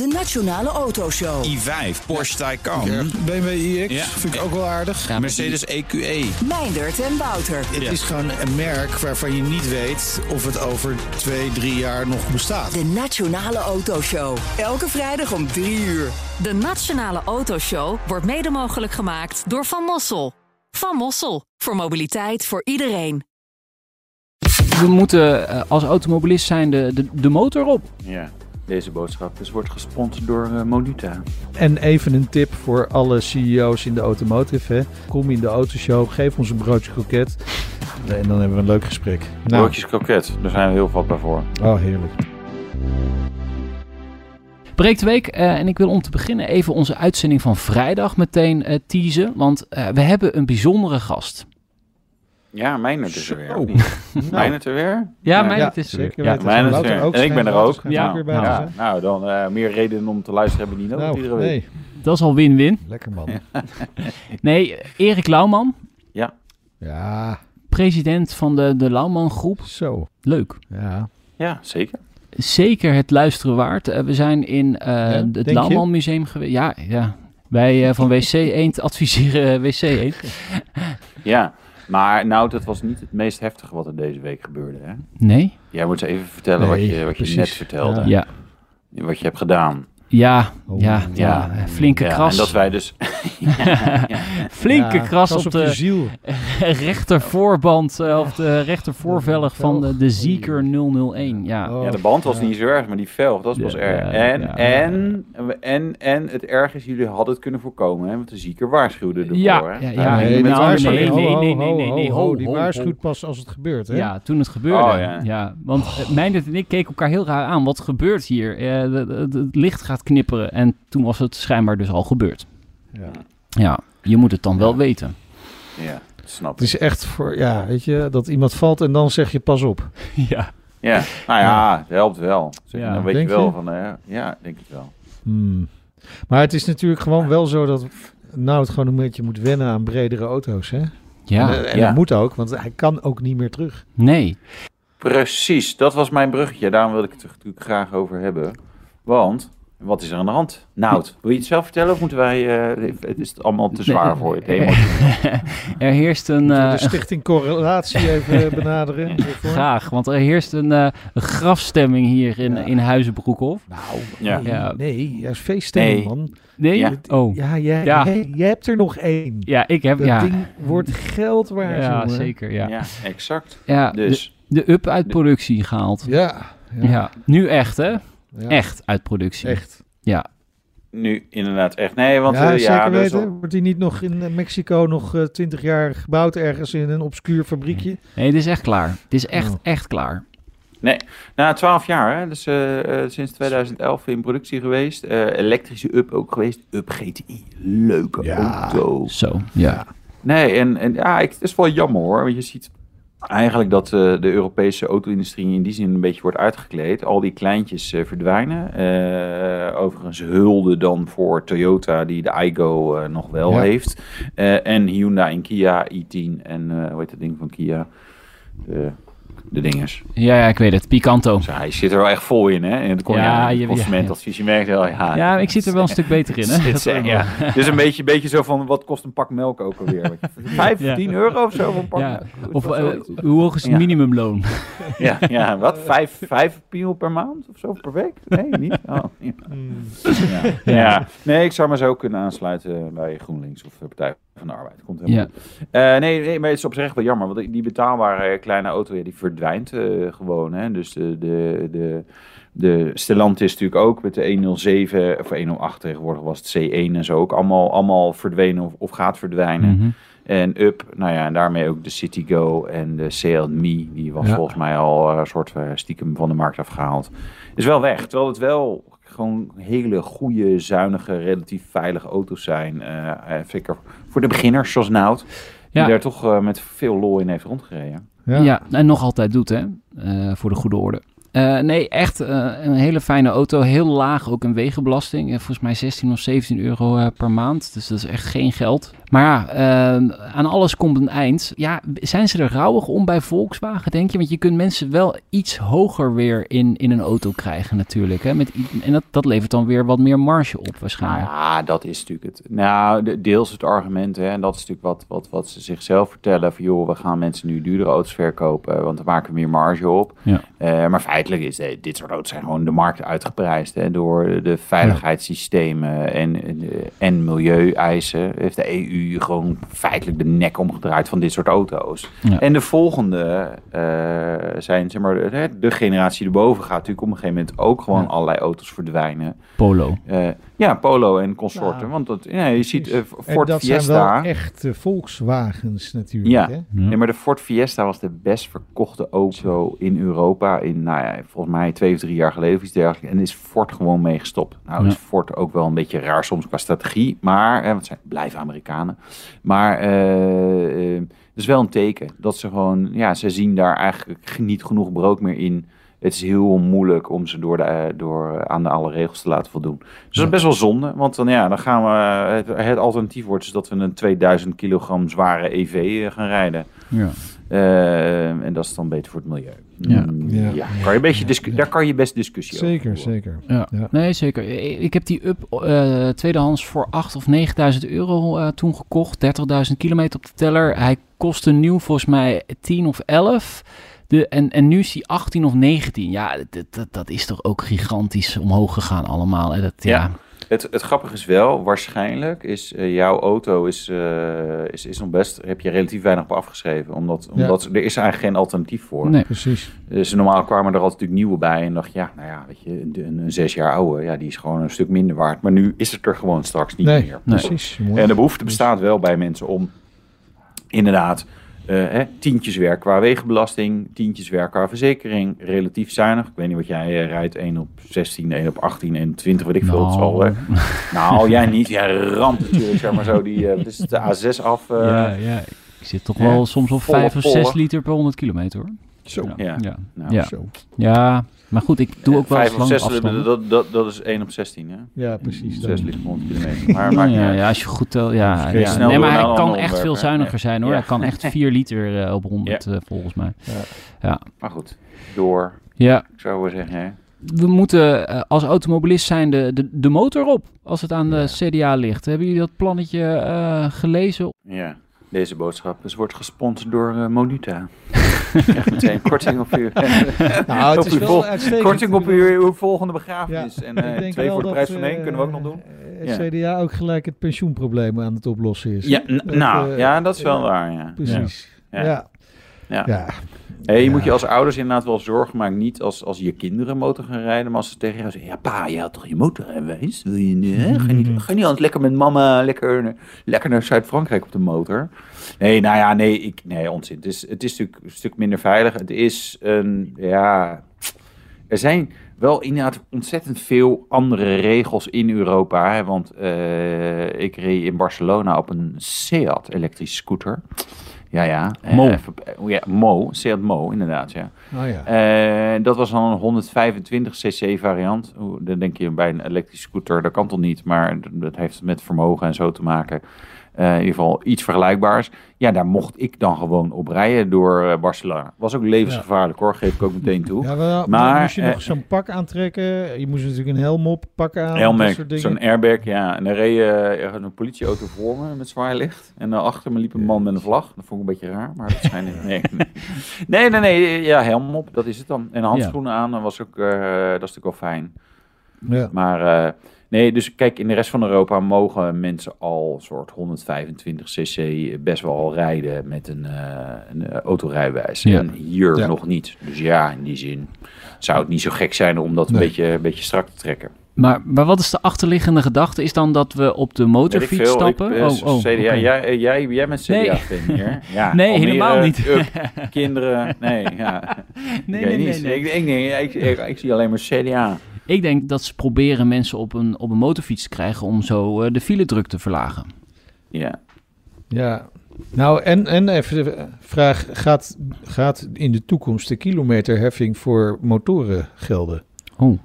De Nationale Autoshow. i5, Porsche Taycan, BMW iX Ja. vind ik ook wel aardig. Mercedes E EQE. Meindert en Wouter. Het is gewoon een merk waarvan je niet weet of het over twee, drie jaar nog bestaat. De Nationale Autoshow. Elke vrijdag om 3 uur. De Nationale Autoshow wordt mede mogelijk gemaakt door Van Mossel. Van Mossel, voor mobiliteit voor iedereen. We moeten eh, als automobilist zijn de, de, de motor op. Ja, deze boodschap dus wordt gesponsord door eh, Monuta. En even een tip voor alle CEO's in de automotive. Hè. Kom in de autoshow, geef ons een broodje kroket. En dan hebben we een leuk gesprek. Nou, Broodjes kroket, daar zijn we heel vatbaar voor. oh heerlijk. Breekt de week eh, en ik wil om te beginnen even onze uitzending van vrijdag meteen eh, teasen. Want eh, we hebben een bijzondere gast. Ja, Meijnerd is er weer. Of niet? Meijnerd er weer? Ja, Ja, mijn ja, het is er weer. zeker Ja. Meijnerd Wouter weer. ook En ik ben er ook. Ja. Ja, hè? nou, dan eh, meer reden om te luisteren hebben we niet nodig iedere Nou, week. nee, Dat is al win-win. lekker man. Nee, Erik Lauwman, Ja, president van de, de Lauwman Groep. zo. Leuk. Ja. Ja, zeker. Zeker het luisteren waard. Eh, we zijn in eh, het? Lauwman Museum geweest. Ja, ja. Wij eh, van WC Eend adviseren WC Eend. Ja, maar nou, dat was niet het meest heftige wat er deze week gebeurde. Hè? Nee? Jij moet eens even vertellen wat je, wat je precies. net vertelde. Ja. Wat je hebt gedaan. Ja, Oh. ja, ja. Ja. Flinke Ja, kras. en dat wij dus... Flinke Ja, kras kras op de ziel. rechtervoorband eh, of de rechtervoorvelg van de, de Zieker 001. Ja. Oh, Ja, de band was ja. niet zo erg, maar die velg, dat was erg. En, ja. en, en, en het erg is, jullie hadden het kunnen voorkomen, hè? Want de zieker waarschuwde ervoor, Ja, hè? ja, ja, nee, met die nou, waarschuwing- nee, nee, nee, nee, nee, nee, ho, ho, Die ho, waarschuwt ho. pas als het gebeurt, hè? Ja, toen het gebeurde. Oh, ja. ja. want uh, Meindert en ik keken elkaar heel raar aan. Wat gebeurt hier? Eh, het licht gaat knipperen. En toen was het schijnbaar dus al gebeurd. Ja. Ja, je moet het dan wel Ja. weten. Ja, snap Het is echt voor, ja, weet je, dat iemand valt en dan zeg je pas op. ja. Ja, nou ja, het helpt wel. Zeg, Ja. dan weet je wel je? van, eh, ja, denk ik wel. Hmm. Maar het is natuurlijk gewoon wel zo dat nou het gewoon een beetje moet wennen aan bredere auto's, hè? Ja, en en ja. dat moet ook, want hij kan ook niet meer terug. nee. Precies, dat was mijn bruggetje. Daarom wilde ik het er natuurlijk graag over hebben. Want, wat is er aan de hand? Nout, wil je het zelf vertellen of moeten wij... eh, het is allemaal te zwaar voor je? Er heerst een... Moeten we eh, de stichting Correlatie even benaderen? hiervoor? graag, want er heerst een, eh, een grafstemming hier in, Ja. in Huizenbroekhof. Nou, Ja. nee, Ja. nee, juist feeststemming, Nee. man. Nee? Ja. Oh. Ja, jij, Ja. jij- jij hebt er nog één. Ja, ik heb... Dat Ja, ding wordt geld waard, ja jongen. zeker. Ja, Ja, exact. ja Dus, de, de up uit productie gehaald. Ja, Ja. ja, nu echt hè? Ja. Echt uit productie. Echt. Ja. nu inderdaad echt. Nee, want... ja, eh, zeker is weten. wel- Wordt die niet nog in eh, Mexico nog eh, twintig jaar gebouwd ergens in een obscuur fabriekje? Nee, het is echt klaar. Het is echt, Oh. echt klaar. Na 12 jaar, hè? dus eh, eh, sinds 2011 in productie geweest. Eh, elektrische Up ook geweest. Up GTI, leuke Ja. auto. Zo, ja. Nee, en, en ja, ik, het is wel jammer hoor. Want je ziet eigenlijk dat eh, de Europese auto-industrie in die zin een beetje wordt uitgekleed. Al die kleintjes eh, verdwijnen. Eh, overigens hulde dan voor Toyota die de iGo nog wel Ja. heeft. En Hyundai en Kia i10 en hoe heet dat ding van Kia? De, de dinges. Ja, ja, ik weet het. Picanto. Dus hij zit er wel echt vol in, hè? En het Ja, je- je, merkt wel, ja. Ja, ik zit er wel een stuk beter in, hè? Is, ja. Dus een beetje, beetje zo van, wat kost een pak melk ook alweer? Vijf, Ja. tien euro of zo voor een pak Ja. melk? Of eh, hoe hoog is het Ja. minimumloon? ja, ja, wat? Vijf, vijf piel per maand of zo per week? Nee, niet? Oh, ja. Ja. ja. Nee, ik zou me zo kunnen aansluiten bij GroenLinks of de Partij van de Arbeid. Komt helemaal goed. Eh, nee, nee, maar het is op zich wel jammer, want die betaalbare kleine auto, ja, die verdwijnt eh, gewoon. Hè? Dus de, de, de, de Stellantis natuurlijk ook met de 107 of 108 tegenwoordig was het C1 en zo ook allemaal, allemaal verdwenen of, of gaat verdwijnen. Mhm. En Up, nou ja, en daarmee ook de Citigo en de CL-Me, die was Ja. volgens mij al eh, een soort eh, stiekem van de markt afgehaald. Is wel weg, terwijl het wel gewoon hele goede, zuinige, relatief veilige auto's zijn. zeker voor de beginners, zoals Nout, die Ja. daar toch met veel lol in heeft rondgereden. Ja. En nog altijd doet, hè? Eh, voor de goede orde. Eh, nee, echt eh, een hele fijne auto. Heel laag ook een wegenbelasting. Eh, volgens mij 16 of 17 euro per maand. Dus dat is echt geen geld. Maar ja, aan alles komt een eind. Ja, zijn ze er rouwig om bij Volkswagen, denk je? Want je kunt mensen wel iets hoger weer in, in een auto krijgen natuurlijk. Hè? Met, en dat, dat levert dan weer wat meer marge op Nou waarschijnlijk. ja, dat is natuurlijk het. Nou, de- deels het argument. Hè, en dat is natuurlijk wat, wat, wat ze zichzelf vertellen. Van joh, we gaan mensen nu duurdere auto's verkopen. Want dan maken we meer marge op. Ja. Maar feitelijk is eh, dit soort auto's zijn gewoon de markt uitgeprijsd. Hè, door de veiligheidssystemen en, en, en milieueisen. Heeft de EU gewoon feitelijk de nek omgedraaid van dit soort auto's. Ja. En de volgende eh, zijn, zeg maar, de, de generatie erboven gaat natuurlijk op een gegeven moment ook gewoon Ja. allerlei auto's verdwijnen. Polo. Eh, ja, Polo en consorten. Want dat, ja, je ziet En Ford dat Fiesta. zijn wel echte Volkswagens natuurlijk. Ja. Hè? Ja. Nee, maar de Ford Fiesta was de best verkochte auto in Europa in, nou ja, volgens mij twee of drie jaar geleden of iets dergelijks. En is Ford gewoon mee gestopt. Nou Ja. is Ford ook wel een beetje raar soms qua strategie, maar, eh, want zij blijven Amerikanen. Maar eh, eh, het is wel een teken dat ze gewoon, ja, ze zien daar eigenlijk niet genoeg brood meer in. Het is heel moeilijk om ze door, de, eh, door aan de alle regels te laten voldoen. Dus dat is best wel zonde, want dan, ja, dan gaan we, het, het alternatief wordt dus dat we een 2000 kilogram zware EV eh, gaan rijden. Ja. Eh, en dat is dan beter voor het milieu. Ja. Mm, Ja. ja. Kan je een beetje discu- Ja. Daar kan je best discussie Zeker, over zeker. Ja. Ja. nee zeker. Ik heb die Up eh, tweedehands voor 8 of 9.000 euro eh, toen gekocht. 30.000 kilometer op de teller. Hij kostte nieuw volgens mij 10 of 11. De, en, en nu is hij 18 of 19. Ja, dat, dat, dat is toch ook gigantisch omhoog gegaan allemaal. Hè? Dat, ja. Ja. Het, het grappige is wel, waarschijnlijk is eh, jouw auto is, eh, is, is nog best, heb je relatief weinig op afgeschreven. Omdat, Ja. omdat er is eigenlijk geen alternatief voor. Nee. Precies. Dus normaal kwamen er altijd natuurlijk nieuwe bij en dacht ja, nou ja, weet je, een, een zes jaar oude, ja, die is gewoon een stuk minder waard. Maar nu is het er gewoon straks niet Nee, meer. Nee. precies. En de behoefte bestaat wel bij mensen om inderdaad hè, tientjes werk qua wegenbelasting, tientjes werk qua verzekering, relatief zuinig. Ik weet niet wat jij eh, rijdt, 1 op 16, 1 op 18, 1 op 20, weet ik veel. Hè. Nou, jij niet. Jij ramt natuurlijk, zeg maar zo, die, eh, wat is het, de A6 af. eh, ja, ja. Ik zit toch wel soms op Volle 5 of volle. 6 liter per 100 kilometer hoor. Zo. Ja. Ja. Ja. Nou, Ja. Zo. ja, maar goed, ik doe ook wel eens 5 of lange 6, afstanden. dat, dat, dat is 1 op 16, hè? Ja, precies. 6 Dan. liter per 100 kilometer. Maar maakt niet ja, ja, als je goed telt. Ja, Vergeet ja. snel Nee, maar hij kan echt veel zuiniger zijn hoor. Ja. Hij kan echt 4 liter eh, op 100 eh, volgens mij. Maar goed, door. Ja, Ik zou wel zeggen, hè? we moeten eh, als automobilist zijn de, de, de motor op als het aan de CDA ligt. Hebben jullie dat plannetje eh, gelezen? Ja, deze boodschap is, wordt gesponsord door eh, Monuta. Echt meteen korting op uw, Nou, het op is uw wel uitstekend. korting op uw, uw volgende Ja, begrafenis. en eh, twee voor de prijs van één eh, kunnen we ook nog doen. Het Ja. CDA ook gelijk het pensioenprobleem aan het oplossen is. Ja, Dat, nou, ja, dat is wel waar, ja. Precies. Ja. Ja. Hey, je Ja. moet je als ouders inderdaad wel zorgen maken. Niet als, als je kinderen motor gaan rijden, maar als ze tegen jou zeggen: Ja, pa, je had toch je motor geweest? Wil je nu, hè? Ga, niet, ga niet altijd lekker met mama lekker, lekker naar Zuid-Frankrijk op de motor? Nee, nou ja, nee, ik, nee onzin. Het is, het is natuurlijk een stuk minder veilig. Het is een, ja. Er zijn wel inderdaad ontzettend veel andere regels in Europa. Hè? Want eh, ik reed in Barcelona op een Seat elektrische scooter. Ja, ja. Mo. ja, Mo, Seat Mo, inderdaad, ja. Oh ja. Dat was dan een 125 cc variant. Oeh, Dan denk je bij een elektrische scooter, dat kan toch niet, maar dat heeft met vermogen en zo te maken. Eh, in ieder geval iets vergelijkbaars. Ja, daar mocht ik dan gewoon op rijden door eh, Barcelona. Was ook levensgevaarlijk hoor, geef ik ook meteen toe. Ja, wel, Maar, maar moest je eh, nog zo'n pak aantrekken? Je moest natuurlijk een helm op, pak aan, dingen. zo'n airbag, ja. En dan reed eh, een politieauto voor me met zwaar licht. En dan achter me liep een man met een vlag. Dat vond ik een beetje raar, maar dat zijn. Nee, nee. nee, nee, ja, helm op, dat is het dan. En handschoenen aan, dat was ook, eh, dat is natuurlijk wel fijn. Ja. Maar eh, nee, dus kijk, in de rest van Europa mogen mensen al soort 125 cc best wel al rijden met een, eh, een eh, autorijbewijs. Ja. En hier Ja. nog niet. Dus ja, in die zin zou het niet zo gek zijn om dat een, Nee. beetje, een beetje strak te trekken. Maar, maar wat is de achterliggende gedachte? Is dan dat we op de motorfiets stappen? Ik, eh, oh, oh, CDA, jij, jij, jij bent Nee. CDA-fan hier. Ja, Nee, Almere, helemaal niet. Up, kinderen, nee, ja. Nee, ik nee, niet. nee, nee. Ik, ik, nee, ik, ik, ik zie alleen maar CDA. Ik denk dat ze proberen mensen op een, op een motorfiets te krijgen om zo eh, de file druk te verlagen. Ja. Ja. Nou, en, en even de vraag, gaat, gaat in de toekomst de kilometerheffing voor motoren gelden? Oh.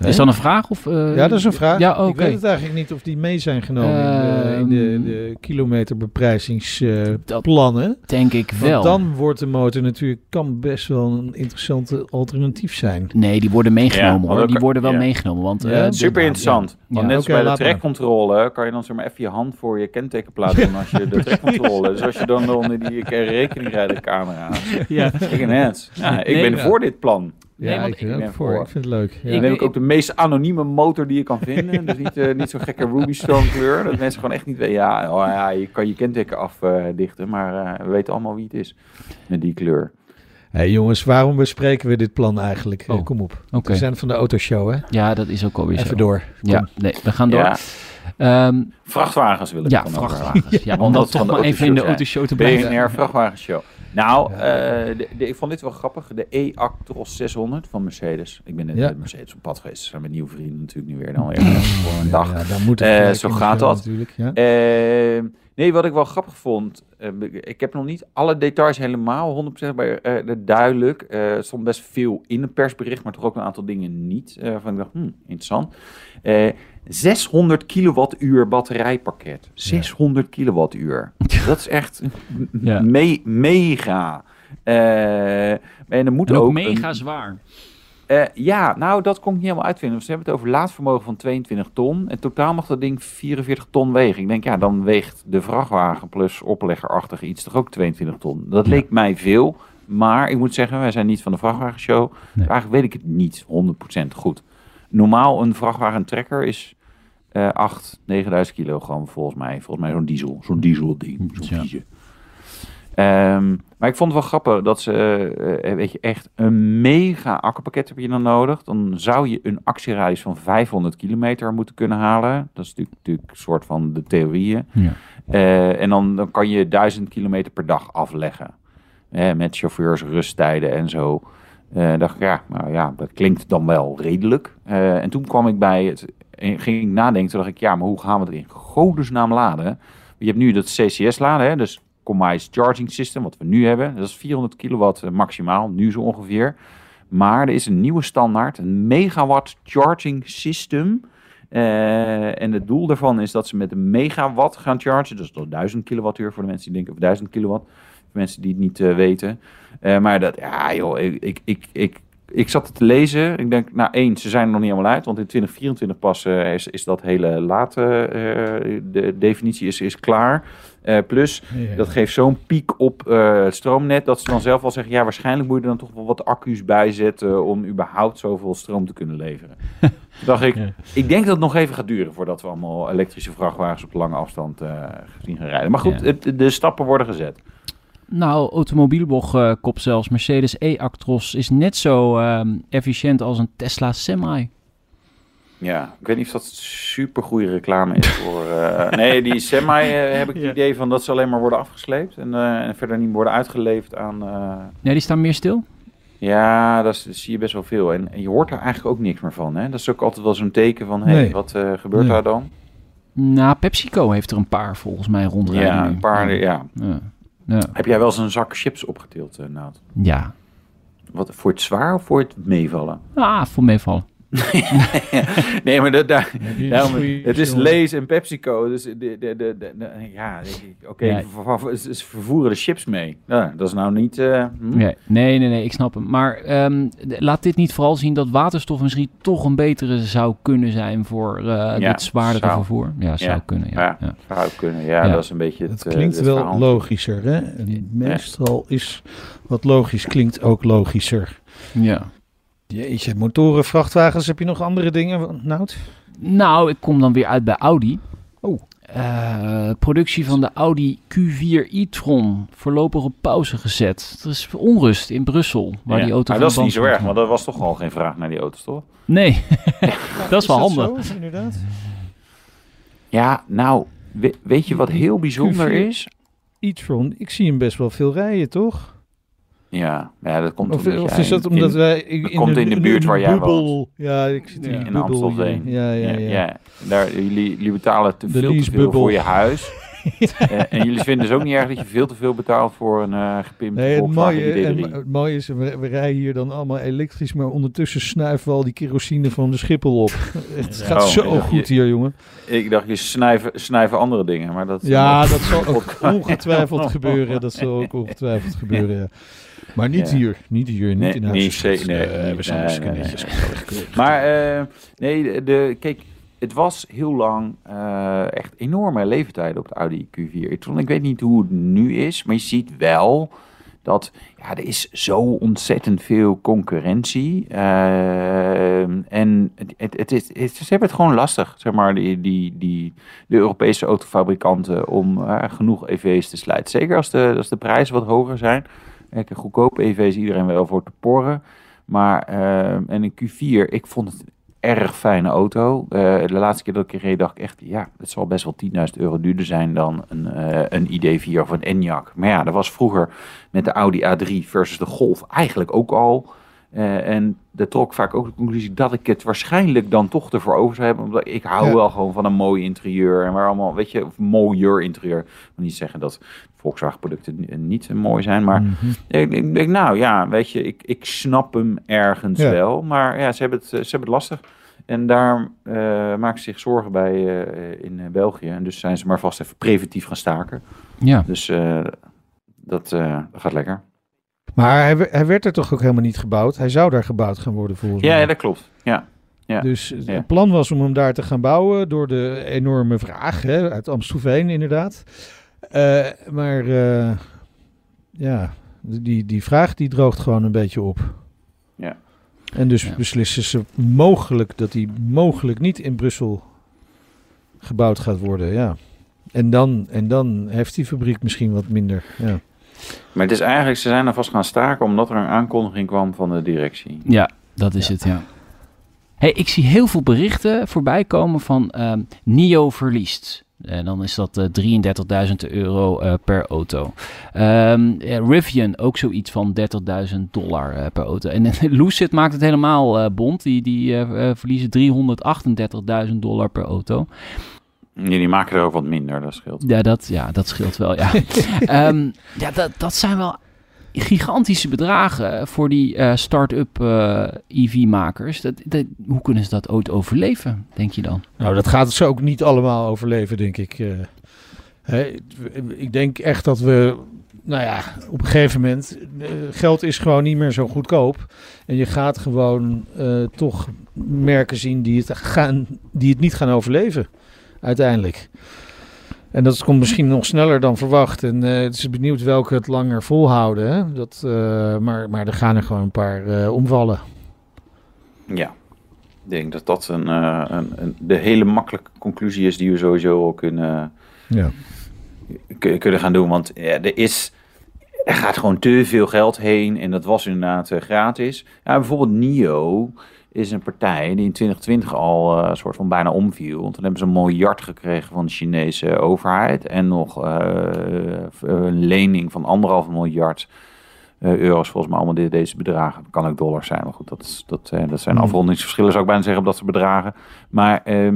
Is dat een vraag? Of, eh, Ja, dat is een vraag. Ja. Ik weet het eigenlijk niet of die mee zijn genomen in de, in de, Ehm, de kilometerbeprijzingsplannen. Denk ik wel. Want dan wordt de motor natuurlijk, kan best wel een interessante alternatief zijn. Nee, die worden meegenomen Ja, hoor. Die worden wel ja. meegenomen. Want, Ja, eh, de- Super interessant. Ja. Want net als bij de trekcontrole kan je dan zeg maar even je hand voor je kentekenplaat doen als je de trekcontrole. Dus als je dan onder die rekeningrijdercamera. Ja. Ik ben het. Ja, ik Nee, ben ja. voor dit plan. Ja, Nee, want ik, ik ben voor. voor. Ik vind het leuk. Ja. Dan heb ik ook de meest anonieme motor die je kan vinden. Dus niet, eh, niet zo'n gekke Ruby Stone kleur. Dat mensen gewoon echt niet weten. Ja, oh ja je kan je kenteken afdichten. maar eh, we weten allemaal wie het is. Met die kleur. Hey, jongens, waarom bespreken we dit plan eigenlijk? Eh, Oh, Kom op. Oké. We zijn van de autoshow, hè? Ja, dat is ook alweer Even zo. door. Ja, nee, we gaan door. Ja, Ehm, vrachtwagens wil ik ja, vrachtwagens. Ja, om Omdat dat we toch maar even in de autoshow te blijven. BNR vrachtwagenshow. Nou, eh, de, de- ik vond dit wel grappig. De E-Actros 600 van Mercedes. Ik ben net Ja. met Mercedes op pad geweest. Zijn mijn nieuwe vrienden natuurlijk nu weer dan weer voor een dag. Ja, dan moet het Eh, zo gaat dat. Natuurlijk, ja. Eh, nee, wat ik wel grappig vond. eh, ik heb nog niet alle details helemaal 100% bij, eh, duidelijk. Eh, er stond best veel in het persbericht, maar toch ook een aantal dingen niet. eh van ik dacht, hmm, interessant. Eh, 600 kilowattuur batterijpakket. 600 kilowattuur. Dat is echt Ja. me- mega. Eh, en er moet En ook ook mega een- zwaar. Eh, ja, nou, dat kon ik niet helemaal uitvinden. Ze hebben het over laadvermogen van 22 ton. En totaal mag dat ding 44 ton wegen. Ik denk, ja, dan weegt de vrachtwagen plus opleggerachtig iets toch ook 22 ton. Dat leek mij veel. Maar ik moet zeggen, wij zijn niet van de vrachtwagenshow. Nee. Eigenlijk weet ik het niet 100% goed. Normaal een vrachtwagentrekker is eh 8, 9000 kilogram volgens mij. Volgens mij zo'n diesel. Zo'n diesel ding. Zo'n Ja. Ehm, maar ik vond het wel grappig dat ze, eh, weet je, echt een mega accupakket heb je dan nodig. Dan zou je een actieradius van 500 kilometer moeten kunnen halen. Dat is natuurlijk, natuurlijk een soort van de theorieën. Ja. Eh, en dan, dan kan je 1000 kilometer per dag afleggen. Eh, met chauffeurs, rusttijden en zo. Eh dacht ik, ja, nou ja, dat klinkt dan wel redelijk. Eh, en toen kwam ik bij het, en ging ik nadenken, toen dacht ik, ja, maar hoe gaan we het in godesnaam laden? Je hebt nu dat CCS-laden, hè, dus Combined Charging System, wat we nu hebben. Dat is 400 kilowatt eh, maximaal, nu zo ongeveer. Maar er is een nieuwe standaard, een megawatt charging system. Eh, en het doel daarvan is dat ze met een megawatt gaan chargen. Dus tot 1000 kilowattuur voor de mensen die denken, of 1000 kilowatt. Mensen die het niet eh, weten. Maar dat, ja joh, ik, ik, ik, ik zat het te lezen. Ik denk, nou één, ze zijn er nog niet helemaal uit. Want in 2024 pas eh, is, is dat hele late eh, de definitie is, is klaar. Eh, plus, Ja. dat geeft zo'n piek op het stroomnet dat ze dan zelf wel zeggen: ja, waarschijnlijk moet je er dan toch wel wat accu's bij zetten om überhaupt zoveel stroom te kunnen leveren. Toen dacht ik, Ja. ik denk dat het nog even gaat duren voordat we allemaal elektrische vrachtwagens op lange afstand zien gaan rijden. Maar goed, Ja. het- de stappen worden gezet. Nou, Automobielblog eh kop zelfs. Mercedes E-Actros is net zo ehm, efficiënt als een Tesla Semi. Ja, ik weet niet of dat super goede reclame is voor. eh, nee, die semi eh, heb ik het Ja. idee van dat ze alleen maar worden afgesleept en, en verder niet worden uitgeleverd aan. Nee, die staan meer stil. Ja, dat, is- dat zie je best wel veel. En, en je hoort er eigenlijk ook niks meer van. Hè? Dat is ook altijd wel zo'n teken van, hé, hey, Nee. wat gebeurt Nee. daar dan? Nou, PepsiCo heeft er een paar volgens mij rondrijden Ja, nu. een paar, ja. Ja. Ja. Heb jij wel eens een zak chips opgetild, uh, Nout? ja. Wat, voor het zwaar of voor het meevallen? Ah, voor meevallen. nee, maar dat, daar, daarom- het is Lees en PepsiCo. Dus de, de, de, de, de- ja, oké, Ja. ze vervoeren de chips mee. Ja, dat is nou niet... eh, hm? Nee, nee, nee, nee, ik snap hem. Maar ehm, laat dit niet vooral zien dat waterstof misschien toch een betere zou kunnen zijn voor eh dit zwaardere zou. vervoer. Ja, zou Ja. kunnen. Ja, Ja. ja. Zou kunnen, ja, Ja. dat is een beetje het Het klinkt eh, het wel verhaal. logischer, hè? En meestal is wat logisch klinkt ook logischer. ja. Jeetje, motoren, vrachtwagens, heb je nog andere dingen, Nout? Nou, ik kom dan weer uit bij Audi. Oh. Eh, productie van de Audi Q4 e-tron voorlopig op pauze gezet. Er is onrust in Brussel, waar Ja. die auto Maar van dat is niet zo erg, want er was toch al geen vraag naar die auto's, toch? Nee, dat is wel handig. Zo, inderdaad. Ja, nou, we- weet je wat heel bijzonder Q4. is? e-tron, ik zie hem best wel veel rijden, toch? Ja, ja dat komt Of, of is dat in- omdat in- wij in, komt in de buurt waar jij bubbel, Ja, ik zit in, Ja. in bubbel Amstelveen. Ja, ja, ja. ja, Daar, jullie, jullie betalen te De veel te veel voor je huis. Eh, en jullie vinden dus ook niet erg dat je veel te veel betaalt voor een eh gepimpte Nee, het mooie, en, ID3? het mooie is, we, we rijden hier dan allemaal elektrisch, maar ondertussen snuiven we al die kerosine van de Schiphol op. Het gaat Oh, zo goed hier, jongen. Ik dacht, je snijven, snijven andere dingen, maar dat... Ja, dat dat zal ook ongetwijfeld gebeuren. Dat zal ook ongetwijfeld gebeuren, ja. Maar niet Ja. hier, niet hier, niet Nee, in huis. nee, Eh, niet- we zijn nee, nee, nee. Maar eh, nee, de- kijk, het was heel lang eh, echt enorme leeftijden op de Audi Q4 e-tron. Ik weet niet hoe het nu is, maar je ziet wel dat ja, er is zo ontzettend veel concurrentie. Eh, en het, het, het is, ze hebben het gewoon lastig, zeg maar, die, die, die, de Europese autofabrikanten om eh, genoeg EV's te sluiten. Zeker als de, als de prijzen wat hoger zijn. Goedkope EV is iedereen wel voor te porren. Maar, en een Q4, ik vond het erg fijne auto. Eh, de laatste keer dat ik er reed, dacht ik echt, ja, het zal best wel 10.000 euro duurder zijn dan een, eh, een ID4 of een Enyaq. Maar ja, dat was vroeger met de Audi A3 versus de Golf eigenlijk ook al. Eh, en dat trok vaak ook de conclusie dat ik het waarschijnlijk dan toch ervoor over zou hebben. Omdat ik hou Ja. wel gewoon van een mooi interieur. En waar allemaal, weet je, of mooier interieur. Ik wil niet zeggen dat Volkswagen producten ni- niet mooi zijn. Maar Mhm. ik, ik denk, nou ja, weet je, ik, ik snap hem ergens Ja. wel. Maar ja, ze hebben het, ze hebben het lastig. En daar eh, maken ze zich zorgen bij eh, in eh, België. En dus zijn ze maar vast even preventief gaan staken. Ja. Dus dat, gaat lekker. Maar hij, hij werd er toch ook helemaal niet gebouwd? Hij zou daar gebouwd gaan worden volgens Ja, mij. ja, dat klopt. Ja. ja. Dus het Ja. plan was om hem daar te gaan bouwen door de enorme vraag hè, uit Amstelveen inderdaad. Maar ja, die, die vraag die droogt gewoon een beetje op. En dus Ja. beslissen ze mogelijk dat die mogelijk niet in Brussel gebouwd gaat worden. Ja. En dan, en dan heeft die fabriek misschien wat minder. Ja. Maar het is eigenlijk, ze zijn er vast gaan staken omdat er een aankondiging kwam van de directie. Ja, dat is het, ja. Hey, ik zie heel veel berichten voorbij komen van ehm, NIO verliest. En dan is dat eh 33.000 euro eh, per auto. Ehm eh, Rivian ook zoiets van 30.000 dollar eh, per auto. En eh, Lucid maakt het helemaal eh, bond. Die, die eh, eh, verliezen 338.000 dollar per auto. Jullie maken er ook wat minder, dat scheelt. Ja, dat, ja, dat scheelt wel, ja. Ehm, ja, dat, dat zijn wel gigantische bedragen voor die eh, start-up eh, EV-makers. Dat, dat, hoe kunnen ze dat ooit overleven, denk je dan? Nou, dat gaat ze ook niet allemaal overleven, denk ik. eh. Ik denk echt dat we, nou ja, op een gegeven moment, geld is gewoon niet meer zo goedkoop. En je gaat gewoon toch merken zien die het, gaan, die het niet gaan overleven, uiteindelijk. En dat komt misschien nog sneller dan verwacht. En eh, het is benieuwd welke het langer volhouden. Hè? Dat, eh, maar, maar er gaan er gewoon een paar eh, omvallen. Ja. Ik denk dat dat een, eh, een, een, de hele makkelijke conclusie is die we sowieso al kunnen, Ja. kun- kunnen gaan doen. Want ja, er is... Er gaat gewoon te veel geld heen en dat was inderdaad eh, gratis. Ja, bijvoorbeeld NIO is een partij die in 2020 al eh, een soort van bijna omviel. Want toen hebben ze een miljard gekregen van de Chinese overheid. En nog eh, een lening van anderhalf miljard eh, euro's. Volgens mij allemaal de- deze bedragen. Kan ook dollars zijn, maar goed, dat, is- dat, eh, dat zijn Hmm. afrondingsverschillen zou ik bijna zeggen op dat soort bedragen. Maar eh,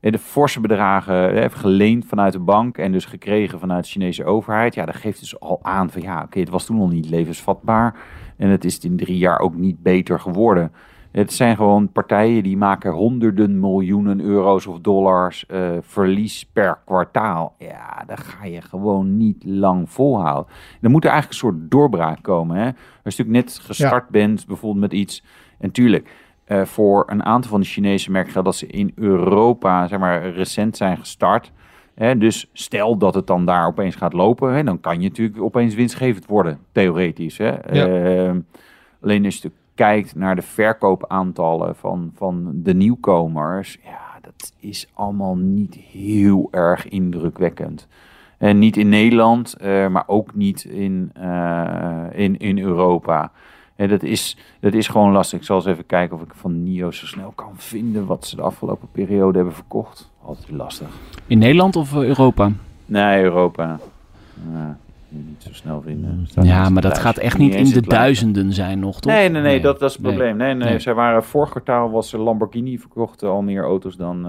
de forse bedragen eh, heeft geleend vanuit de bank en dus gekregen vanuit de Chinese overheid. Ja, dat geeft dus al aan van ja, oké, het was toen nog niet levensvatbaar. En het is in drie jaar ook niet beter geworden. Het zijn gewoon partijen die maken honderden miljoenen euro's of dollars eh, verlies per kwartaal. Ja, dat ga je gewoon niet lang volhouden. Er moet er eigenlijk een soort doorbraak komen. Hè? Als je natuurlijk net gestart bent, bijvoorbeeld met iets. En tuurlijk, eh, voor een aantal van de Chinese merken geldt dat ze in Europa, zeg maar, recent zijn gestart. Hè? Dus stel dat het dan daar opeens gaat lopen, hè? dan kan je natuurlijk opeens winstgevend worden, theoretisch. Hè? Ehm, alleen als je kijkt naar de verkoopaantallen van, van de nieuwkomers, ja, dat is allemaal niet heel erg indrukwekkend. En niet in Nederland, eh, maar ook niet in, eh, in, in Europa. En dat, is, dat is gewoon lastig. Ik zal eens even kijken of ik van NIO zo snel kan vinden wat ze de afgelopen periode hebben verkocht. Altijd lastig. In Nederland of eh, Europa? Nee, Europa. Ja, niet zo snel vinden. Ja, maar dat het gaat echt niet in de het duizenden zijn nog, toch? Nee, nee, nee, dat, dat is het Nee. probleem. Nee, nee, Nee. zij waren vorig kwartaal was Lamborghini verkocht al meer auto's dan,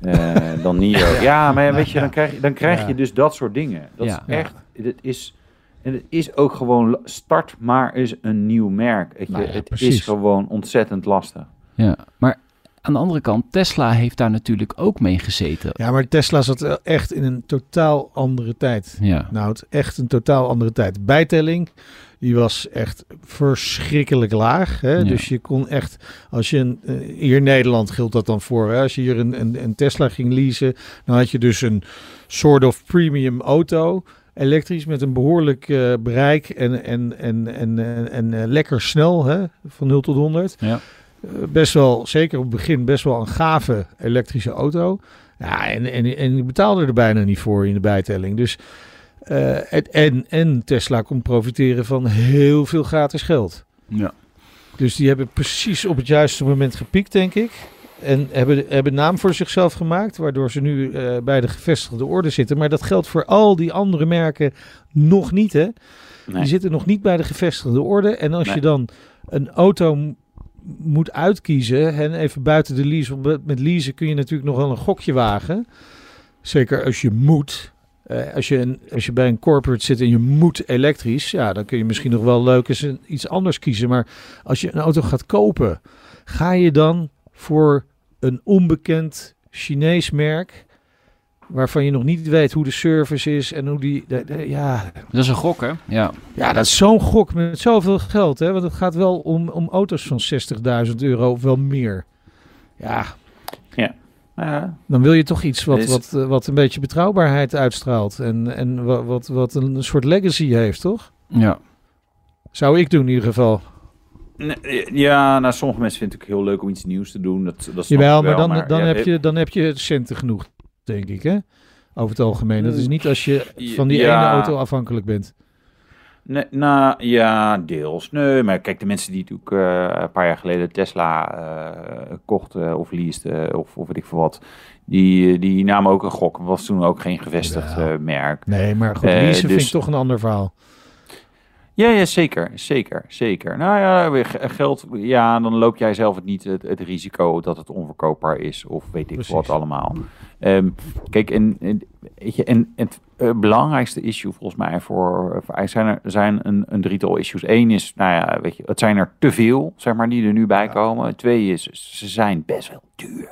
eh, dan Nio. Ja, maar weet je, dan krijg, je- dan krijg je dus dat soort dingen. Dat Ja. is echt, het is, en het is ook gewoon, start maar eens een nieuw merk. Je, Nou ja, het is gewoon ontzettend lastig. Ja, maar aan de andere kant, Tesla heeft daar natuurlijk ook mee gezeten. Ja, maar Tesla zat echt in een totaal andere tijd. Ja, Nou, het echt een totaal andere tijd. Bijtelling, die was echt verschrikkelijk laag. Hè? Ja. Dus je kon echt, als je een, eh, hier in Nederland geldt dat dan voor, hè? als je hier een, een, een Tesla ging leasen, dan had je dus een soort of premium auto. Elektrisch met een behoorlijk eh, bereik en, en, en, en, en, en, eh, lekker snel, hè? van 0 tot 100. ja. Eh, best wel, zeker op het begin, best wel een gave elektrische auto. Ja, en, en, en die betaalde er bijna niet voor in de bijtelling. Dus, eh, en, en, Tesla kon profiteren van heel veel gratis geld. ja. Dus die hebben precies op het juiste moment gepiekt, denk ik. En hebben, hebben naam voor zichzelf gemaakt, waardoor ze nu eh, bij de gevestigde orde zitten. Maar dat geldt voor al die andere merken nog niet, hè? Nee. Die zitten nog niet bij de gevestigde orde. En als Nee. je dan een auto moet uitkiezen, en even buiten de lease, want met leasen kun je natuurlijk nog wel een gokje wagen. Zeker als je moet. Eh, als, je een, als je bij een corporate zit en je moet elektrisch, ja, dan kun je misschien nog wel leuk eens een- iets anders kiezen. Maar als je een auto gaat kopen, ga je dan voor een onbekend Chinees merk, waarvan je nog niet weet hoe de service is en hoe die, de- de- ja, Dat is een gok, hè? Ja. ja, dat is zo'n gok met zoveel geld. Hè? Want het gaat wel om, om auto's van 60.000 euro of wel meer. Ja, Ja, dan wil je toch iets wat, Is- wat, eh, wat een beetje betrouwbaarheid uitstraalt. En, en wa- wat, wat een soort legacy heeft, toch? Ja. Zou ik doen in ieder geval. Nee, ja, nou, sommige mensen vinden het ook heel leuk om iets nieuws te doen. Dat, dat Jawel, maar wel, dan, dan, ja, heb je, dan heb je centen genoeg, denk ik, hè? Over het algemeen. Dat is niet als je van die Ja. ene auto afhankelijk bent. Nee, nou, ja, deels. Nee, maar kijk, de mensen die natuurlijk eh, een paar jaar geleden Tesla eh, kochten of leasten of, of weet ik veel wat, die, die namen ook een gok. Was toen ook geen gevestigd Ja. eh, merk. Nee, maar goed, Eh, leasen vind dus- ik toch een ander verhaal. Ja, ja, zeker, zeker, zeker. Nou ja, weer geld, ja, dan loop jij zelf het niet het, het risico dat het onverkoopbaar is of weet ik wat allemaal. Ehm, kijk, en, en, weet je, en het belangrijkste issue volgens mij voor, voor zijn er zijn een, een drietal issues. Eén is, nou ja, weet je, het zijn er te veel, zeg maar, die er nu bij komen. Twee is, ze zijn best wel duur.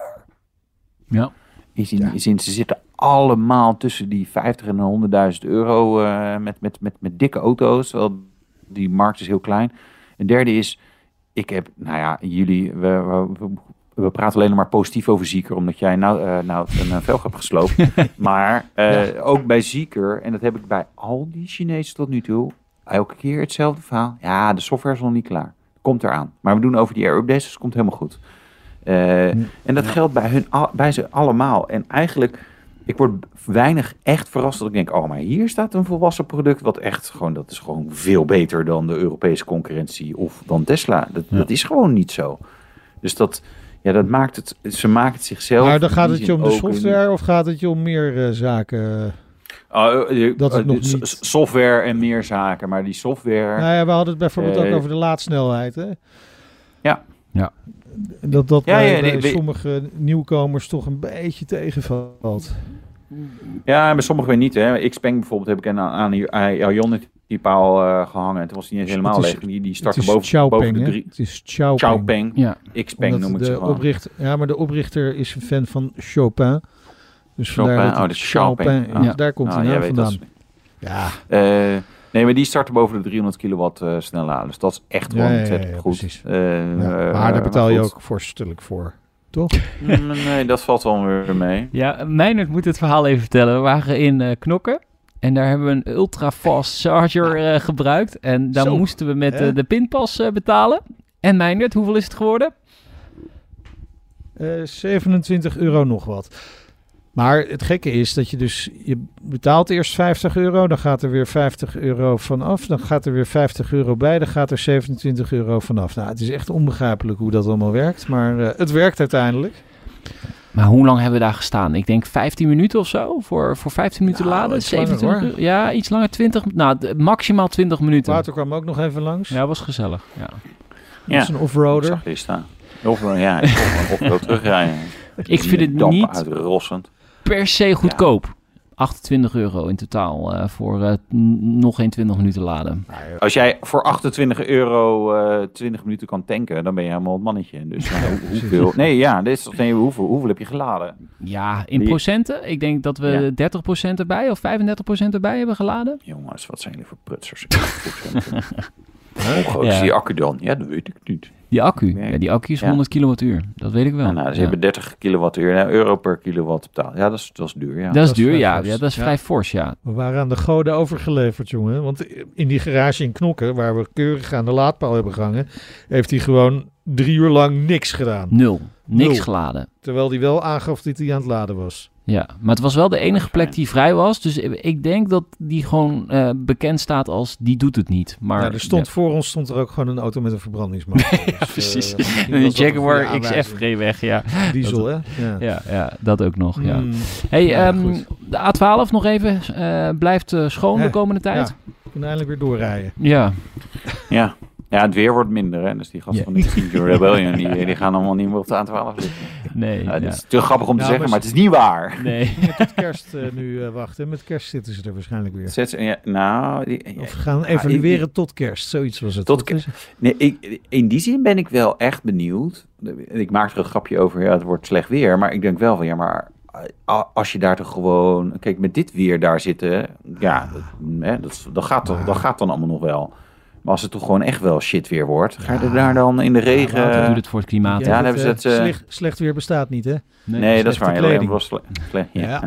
Ja. Is in, is in, ze zitten allemaal tussen die 50 en 100.000 euro eh, met, met, met, met dikke auto's. Terwijl die markt is heel klein. Een derde is, ik heb, nou ja, jullie, we, we, we- praten alleen maar positief over Zieker, omdat jij nou, eh, nou een eh, velg hebt gesloopt. maar eh, ook bij Zieker, en dat heb ik bij al die Chinezen tot nu toe, elke keer hetzelfde verhaal. Ja, de software is nog niet klaar. Komt eraan. Maar we doen over die air updates, dus het komt helemaal goed. En dat geldt bij, hun, bij ze allemaal. En eigenlijk, ik word weinig echt verrast dat ik denk, oh, maar hier staat een volwassen product wat echt gewoon, dat is gewoon veel beter dan de Europese concurrentie of dan Tesla. Dat, Ja. dat is gewoon niet zo. Dus dat, ja, dat maakt het, ze maken het zichzelf. Maar dan gaat het je om de in- software of gaat het je om meer eh, zaken? Oh, eh, eh, Dat het nog niet- Software en meer zaken, maar die software. Nou ja, we hadden het bijvoorbeeld ook over de laadsnelheid, hè? Ja. Ja. Dat dat Ja, bij, ja, nee, bij we- sommige nieuwkomers toch een beetje tegenvalt. Ja, bij sommigen weer niet. Hè. Xpeng bijvoorbeeld heb ik aan, aan die Ionity paal eh, gehangen. En toen was die niet eens helemaal is- leeg. Die, die startte boven, boven de hè? drie. Het is Xiaoping. Xiaopeng. Ja. Xpeng noem ik ze de gewoon. oprichter, Ja, maar de oprichter is een fan van Chopin. Dus Chopin, oh, dat. Ja. Daar komt Nou, hij dat vandaan. Ja, Eh, nee, maar die starten boven de 300 kilowatt eh snel laden. Dus dat is echt Ja, gewoon ja, ja, ontzettend ja, goed. precies. Eh, ja. eh, maar daar betaal je ook vorstelijk voor. Toch? Mm, nee, dat valt wel weer mee. Ja, Meijnerd moet het verhaal even vertellen. We waren in eh, Knokken. En daar hebben we een ultra fast charger eh, gebruikt. En daar Zo, moesten we met eh, de pinpas eh, betalen. En Meijnerd, hoeveel is het geworden? Eh 27 euro nog wat. Maar het gekke is dat je dus, je betaalt eerst 50 euro, dan gaat er weer 50 euro vanaf, dan gaat er weer 50 euro bij, dan gaat er 27 euro vanaf. Nou, het is echt onbegrijpelijk hoe dat allemaal werkt, maar eh, het werkt uiteindelijk. Maar hoe lang hebben we daar gestaan? Ik denk 15 minuten of zo. Voor, voor 15 minuten Nou, laden. iets langer, 27 uur. Ja, iets langer. 20. Nou, maximaal 20 minuten. Wouter kwam ook nog even langs. Ja, was gezellig. Ja. Dat is een Ik offroader. zag je staan. Of, ja, ik kon terugrijden. Ik vind het niet uitrossend. Per se goedkoop. 28 euro in totaal eh, voor eh, nog geen 20 minuten laden. Als jij voor 28 euro eh 20 minuten kan tanken, dan ben je helemaal het mannetje. Dus hoeveel? Nee, ja, dit is, nee, hoeveel, hoeveel heb je geladen? Ja, in Die- procenten. Ik denk dat we Ja. 30% erbij of 35% erbij hebben geladen. Jongens, wat zijn jullie voor prutsers? Hoe groot is die accu dan? Ja, dat weet ik niet. Die accu, Nee. ja, die accu is Ja. 100 kilowattuur. Dat weet ik wel. Nou, nou, ze Ja. hebben 30 kilowattuur, nou, euro per kilowatt betaald. Ja, dat is, dat is duur, ja. Dat is Dat is duur, ja. Dat is Ja. vrij fors, ja. We waren aan de goden overgeleverd, jongen. Want in die garage in Knokken, waar we keurig aan de laadpaal hebben gehangen, heeft hij gewoon drie uur lang niks gedaan. Nul. Niks Nul. geladen. Terwijl hij wel aangaf dat hij aan het laden was. Ja, maar het was wel de enige plek die vrij was. Dus ik denk dat die gewoon eh, bekend staat als die doet het niet. Maar ja, er stond voor ons stond er ook gewoon een auto met een verbrandingsmotor. Dus, eh, precies. misschien een Jaguar XF weg, ja. Diesel, hè? Ja. Ja, ja, dat ook nog, ja. Mm, Hey, Ja, ehm, de A12 nog even. eh, blijft schoon de Ja, komende tijd? we kunnen eindelijk weer doorrijden. Ja. Ja. ja, het weer wordt minder, hè. Dus die gasten Ja. van die Ginger Rebellion, die, die gaan allemaal niet meer op de A12 zitten. Nee. Ja, Ja, dat is te grappig om te Nou, zeggen, maar maar het is niet waar. Nee. Tot kerst eh, nu eh, wachten. Met kerst zitten ze er waarschijnlijk weer. Zet ze- ja, nou, die, Of gaan Ja, evalueren tot kerst. Zoiets was het. Tot kerst. Nee, ik, in die zin ben ik wel echt benieuwd. Ik maak er een grapje over, ja, het wordt slecht weer. Maar ik denk wel van, ja, maar als je daar toch gewoon... Kijk, met dit weer daar zitten, ja, dat, hè, dat, dat, gaat, toch, dat gaat dan allemaal nog wel. Maar als het toch gewoon echt wel shit weer wordt, ga je er daar dan in de regen... Water doet het voor het klimaat. Ja, dan dat, hebben ze eh, het, eh, slecht, slecht weer bestaat niet, hè? nee, dat is waar. Alleen was ja.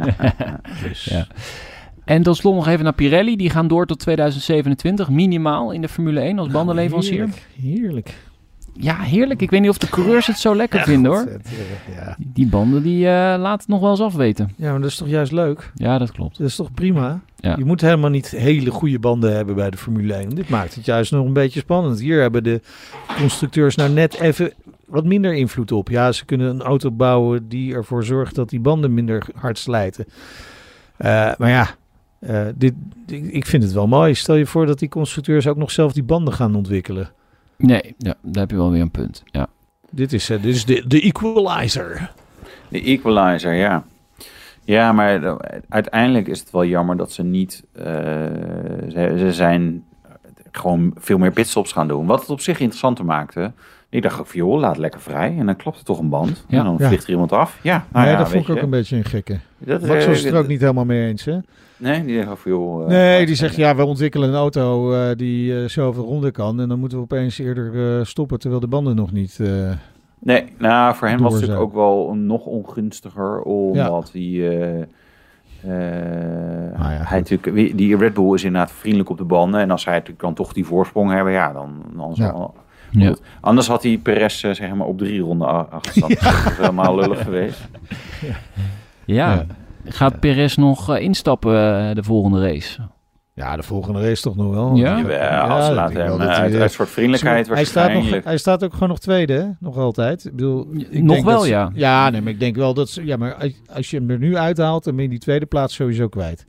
Dus, Ja. En tot slot nog even naar Pirelli. Die gaan door tot 2027, minimaal in de Formule 1 als bandenleverancier. Heerlijk. heerlijk. Ja, heerlijk. Ik weet niet of de coureurs het zo lekker vinden hoor. Ja. Die banden die eh laten het nog wel eens afweten. ja, maar dat is toch juist leuk? Ja, dat klopt. Dat is toch prima? Ja. Je moet helemaal niet hele goede banden hebben bij de Formule 1. Dit maakt het juist nog een beetje spannend. Hier hebben de constructeurs nou net even wat minder invloed op. Ja, ze kunnen een auto bouwen die ervoor zorgt dat die banden minder hard slijten. Eh, maar ja, eh, dit- ik vind het wel mooi. Stel je voor dat die constructeurs ook nog zelf die banden gaan ontwikkelen. Nee, ja, daar heb je wel weer een punt. Ja. Dit is, eh, dit is de, de equalizer. De equalizer, ja. Ja, maar uiteindelijk is het wel jammer dat ze niet... eh, ze, ze zijn gewoon veel meer pitstops gaan doen. Wat het op zich interessanter maakte. Ik dacht ook van, joh, laat lekker vrij. En dan klopt er toch een band. Ja. en dan Ja. vliegt er iemand af. Ja, nou nee, ja, dat vond ik ook je. een beetje een gekke. Dat, Max eh, was het er ook niet helemaal mee eens, hè? Nee, die van, joh... eh, Nee, die zegt ja, we ontwikkelen een auto eh, die eh, zoveel ronden kan. En dan moeten we opeens eerder eh, stoppen terwijl de banden nog niet. eh, Nee, nou, voor hem was het natuurlijk ook wel nog ongunstiger, omdat hij... eh, eh, Nou ja, hij natuurlijk, wie- die Red Bull is inderdaad vriendelijk op de banden. En als hij natuurlijk dan toch die voorsprong hebben, ja, dan, dan Ja. zal- Ja. Anders had hij Perez zeg maar op drie ronden achterstand. Dat is helemaal lullig geweest. Ja. Gaat Perez nog eh, instappen eh, de volgende race? ja, de volgende race toch nog wel. Ja? Als hem hij, uit, uit soort vriendelijkheid hij, staat nog, hij staat ook gewoon nog tweede, hè? Nog altijd. Ik bedoel, ik Nog denk wel, ze- ja. Ja, nee, maar ik denk wel dat ze... Ja, maar als- als je hem er nu uithaalt, dan ben je die tweede plaats sowieso kwijt.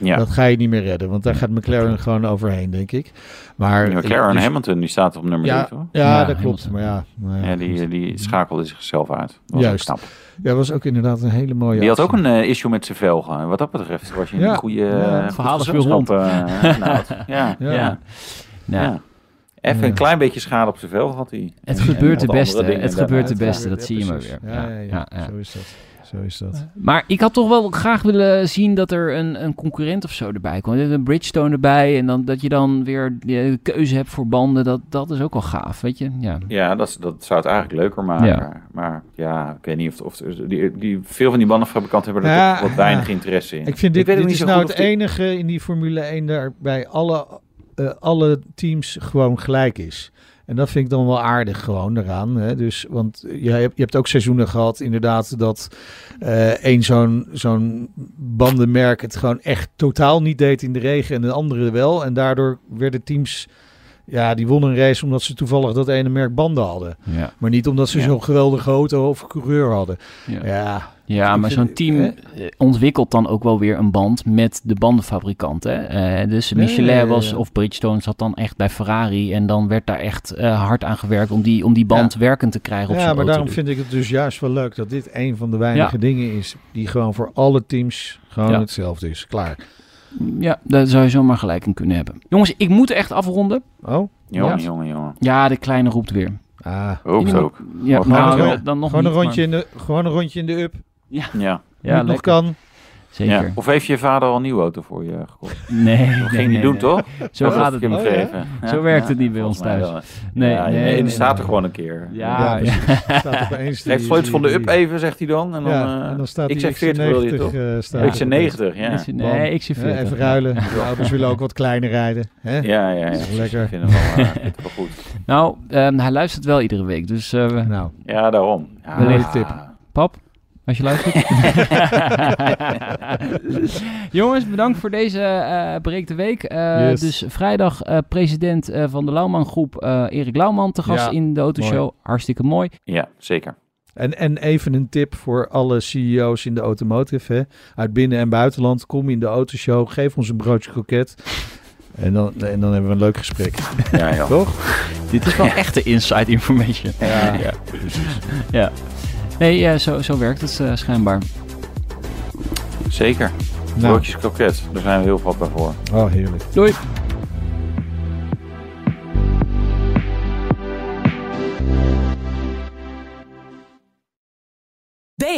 Ja, Dat ga je niet meer redden, want daar gaat McLaren gewoon overheen, denk ik. Maar... Ja, McLaren dus- Hamilton, die staat op nummer Ja, drie, toch? ja, Ja, dat klopt. Maar ja, nou ja, Ja, die, die schakelde zichzelf uit. Dat was Juist. ook knap. Ja, was ook inderdaad een hele mooie Die had ook een eh, issue met zijn velgen. Wat dat betreft was je een goede Ja, eh, eh, nou, ja, Ja. ja. ja. Ja. Even een klein beetje schade op zijn velgen had hij. Het En- gebeurt en de beste. Het gebeurt de beste. dat zie je maar weer. Ja, ja. Zo is dat. Zo is dat. Maar ik had toch wel graag willen zien dat er een, een concurrent of zo erbij komt. Een Bridgestone erbij en dan, dat je dan weer de keuze hebt voor banden. Dat, dat is ook wel gaaf, weet je. Ja. Ja, dat, is- dat zou het eigenlijk leuker maken. Ja. Maar ja, ik weet niet of... of die, die, veel van die bandenfabrikanten hebben er Ja, wat weinig ja. interesse in. Ik vind dit, dit niet is zo nou het enige in die Formule 1 daar bij alle, eh, alle teams gewoon gelijk is. En dat vind ik dan wel aardig gewoon eraan. Hè? Dus, want je hebt, je hebt ook seizoenen gehad inderdaad dat eh één zo'n zo'n bandenmerk het gewoon echt totaal niet deed in de regen en de andere wel. En daardoor werden teams, ja die wonnen een race omdat ze toevallig dat ene merk banden hadden. Ja. Maar niet omdat ze Ja. zo'n geweldige auto of coureur hadden. Ja. Ja, Ja, maar zo'n team hè? eh, ontwikkelt dan ook wel weer een band met de bandenfabrikant. Hè? Eh, dus Michelin ja, ja, ja. was, of Bridgestone zat dan echt bij Ferrari. En dan werd daar echt eh, hard aan gewerkt om die, om die band werkend te krijgen op Ja, maar auto. daarom vind ik het dus juist wel leuk dat dit een van de weinige Ja. dingen is die gewoon voor alle teams gewoon Ja. hetzelfde is. Klaar. Ja, daar zou je zomaar gelijk in kunnen hebben. Jongens, ik moet echt afronden. Oh? Jongen, Ja. jongen, jongen. Ja, de kleine roept weer. Ah. Ook ook. Ja, nou, eh, dan nog Gewoon een, rondje in de, gewoon een rondje in de up. Ja. Ja, Ja, nog kan. Zeker. ja. Of heeft je vader al een nieuwe auto voor je gekocht? Nee, Dat ging nee, niet doen, nee. toch? Zo gaat het niet. Oh, ja? Zo werkt het niet bij ons thuis. Nee, ja, nee, nee, nee, staat er gewoon een keer. Ja, ja. Staat opeens sleutels van de up even, zegt hij dan. En dan, eh, en dan staat ik zeg 40 wil je toch? XC90 eh, staat Ik zeg er 90, ja. Nee, ik zie Hè, 40. even ruilen. De ouders willen ook wat kleiner rijden. Hè? Ja, ja, ja. is lekker. Ik vind het wel, eh, wel goed. Nou, ehm, hij luistert wel iedere week. Dus eh, Nou, Ja, daarom. Ja, Wellicht tip. pap, als je luistert. Jongens, bedankt voor deze eh breek de week. Eh, Yes. Dus vrijdag eh, president eh, van de Lauwman Groep, eh, Erik Lauwman, te gast Ja, in de Autoshow. Hartstikke mooi. Ja, zeker. En, en even een tip voor alle CEO's in de automotive. Hè? Uit binnen- en buitenland. Kom in de autoshow. Geef ons een broodje kroket. En dan, en dan hebben we een leuk gesprek. Ja, ja. Toch? Dit is wel echte inside information. Ja. ja. ja. Nee, ja, zo, zo werkt het eh, schijnbaar. Zeker. Nou, Broodjes kroket, daar zijn we heel vatbaar voor. oh heerlijk. Doei.